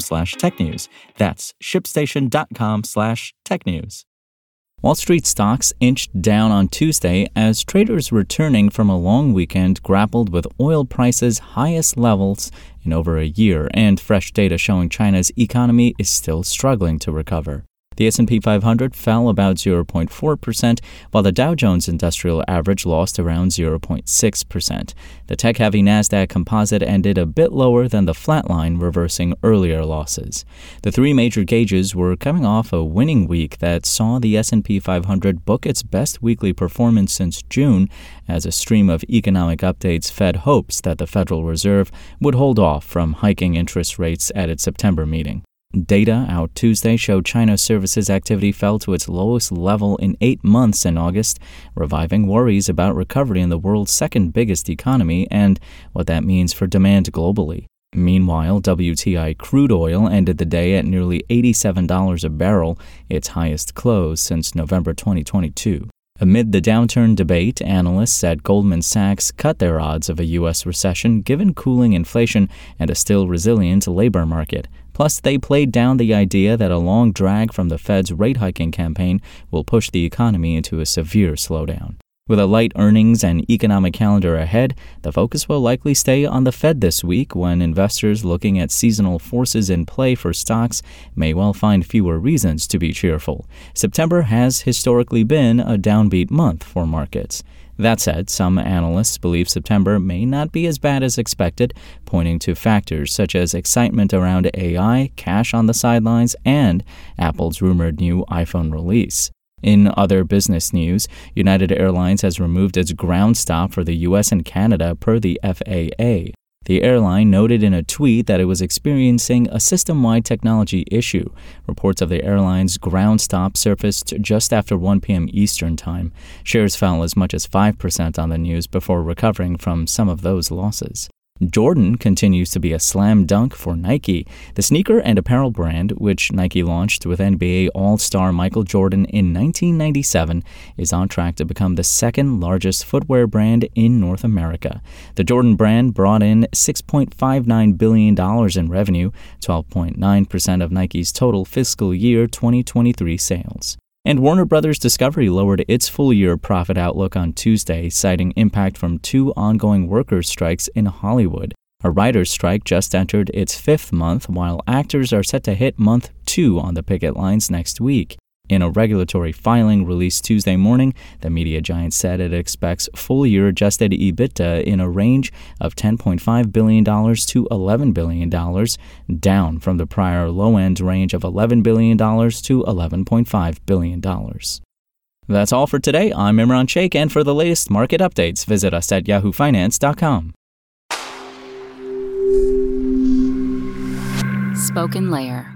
slash technews. That's shipstation.com slash technews. Wall Street stocks inched down on Tuesday as traders returning from a long weekend grappled with oil prices' highest levels in over a year and fresh data showing China's economy is still struggling to recover. The S&P 500 fell about 0.4%, while the Dow Jones Industrial Average lost around 0.6%. The tech-heavy Nasdaq Composite ended a bit lower than the flatline, reversing earlier losses. The three major gauges were coming off a winning week that saw the S&P 500 book its best weekly performance since June, as a stream of economic updates fed hopes that the Federal Reserve would hold off from hiking interest rates at its September meeting. Data out Tuesday showed China's services activity fell to its lowest level in eight months in August, reviving worries about recovery in the world's second biggest economy and what that means for demand globally. Meanwhile, WTI crude oil ended the day at nearly $87 a barrel, its highest close since November 2022. Amid the downturn debate, analysts at Goldman Sachs cut their odds of a U.S. recession given cooling inflation and a still resilient labor market. Plus, they played down the idea that a long drag from the Fed's rate hiking campaign will push the economy into a severe slowdown. With a light earnings and economic calendar ahead, the focus will likely stay on the Fed this week when investors looking at seasonal forces in play for stocks may well find fewer reasons to be cheerful. September has historically been a downbeat month for markets. That said, some analysts believe September may not be as bad as expected, pointing to factors such as excitement around AI, cash on the sidelines, and Apple's rumored new iPhone release. In other business news, United Airlines has removed its ground stop for the US and Canada per the FAA. The airline noted in a tweet that it was experiencing a system wide technology issue. Reports of the airline's ground stop surfaced just after 1 p.m. Eastern Time. Shares fell as much as 5% on the news before recovering from some of those losses. Jordan continues to be a slam dunk for Nike. The sneaker and apparel brand, which Nike launched with NBA All Star Michael Jordan in 1997, is on track to become the second largest footwear brand in North America. The Jordan brand brought in $6.59 billion in revenue, 12.9% of Nike's total fiscal year 2023 sales. And Warner Brothers Discovery lowered its full year profit outlook on Tuesday, citing impact from two ongoing workers' strikes in Hollywood. A writers' strike just entered its fifth month, while actors are set to hit month two on the picket lines next week. In a regulatory filing released Tuesday morning, the media giant said it expects full year adjusted EBITDA in a range of $10.5 billion to $11 billion, down from the prior low end range of $11 billion to $11.5 billion. That's all for today. I'm Imran Sheikh, and for the latest market updates, visit us at yahoofinance.com. Spoken Layer.